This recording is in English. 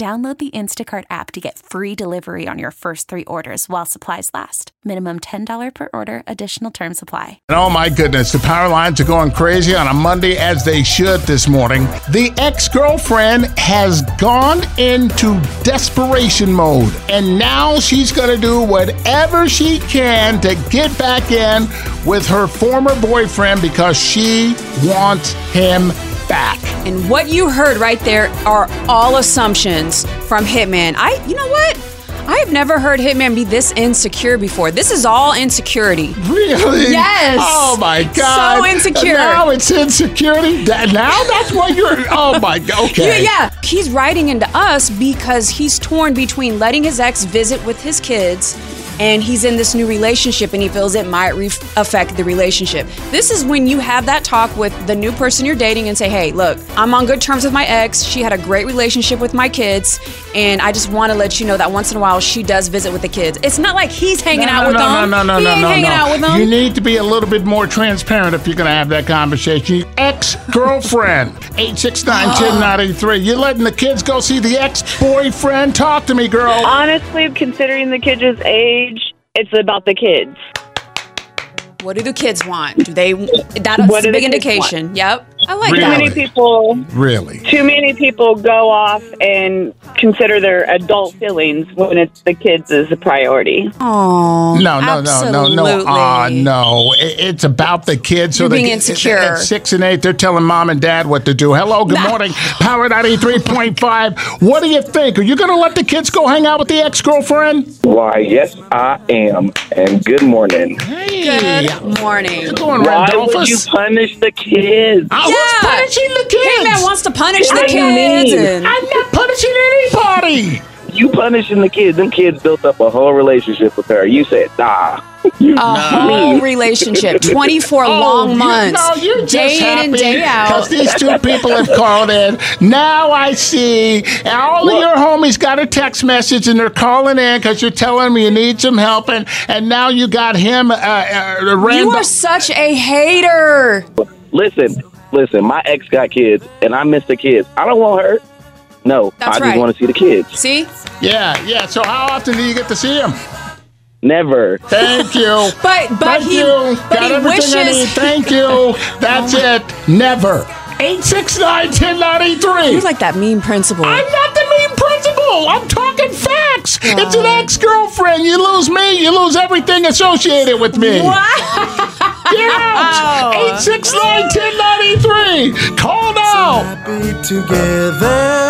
Download the Instacart app to get free delivery on your first three orders while supplies last. Minimum $10 per order, additional term supply. And Oh my goodness, the power lines are going crazy on a Monday as they should this morning. The ex girlfriend has gone into desperation mode and now she's going to do whatever she can to get back in with her former boyfriend because she wants him back. And what you heard right there are all assumptions from Hitman. I, you know what? I have never heard Hitman be this insecure before. This is all insecurity. Really? Yes. Oh my God. So insecure. Now it's insecurity. That, now that's what you're. Oh my God. Okay. Yeah, yeah. He's writing into us because he's torn between letting his ex visit with his kids and he's in this new relationship and he feels it might re- affect the relationship. This is when you have that talk with the new person you're dating and say, hey, look, I'm on good terms with my ex. She had a great relationship with my kids, and I just want to let you know that once in a while she does visit with the kids. It's not like he's hanging no, out no, with no, them. No, no, no, he no, ain't no, hanging no. out with them. You need to be a little bit more transparent if you're going to have that conversation. Ex girlfriend, 869 1093. You're letting the kids go see the ex boyfriend? Talk to me, girl. Honestly, considering the kids' age, it's about the kids. What do the kids want? Do they? That's What a big kids indication. Yep, I like Really? Too that. many people, Really? too many people go off and consider their adult feelings when it's the kids is a priority. Oh, No, no, no, no, no. Ah, no. It- It's about the kids. So You're being get- insecure. At six and eight, they're telling mom and dad what to do. Hello, good morning. Power 93.5. What do you think? Are you going to let the kids go hang out with the ex girlfriend? Why, yes, I am. And good morning. Hey. Good morning. Going, Why would you punish the kids? I was punishing the kids. Hitman wants to punish the What do you kids. mean? I'm not punishing anybody. You punishing the kids. Them kids built up a whole relationship with her. You said, nah. You a whole relationship, 24 long months, Oh, No, you're day in and day out. because these two people have called in. Now I see all of your homies got a text message and they're calling in because you're telling me you need some help, and, and now you got him. Uh, uh, You Randall. are such a hater. Listen, listen, my ex got kids, and I miss the kids. I don't want her. No, That's I just right. want to see the kids. See? yeah, yeah. So how often do you get to see him? Never. Thank you. But but Thank he you. but Got he everything I need. wishes Thank you. That's it. Never. 869 1093. You're like that mean principal. I'm not the mean principal. I'm talking facts. It's an ex girlfriend. You lose me, you lose everything associated with me. Get out. 869 1093. Call now. happy together.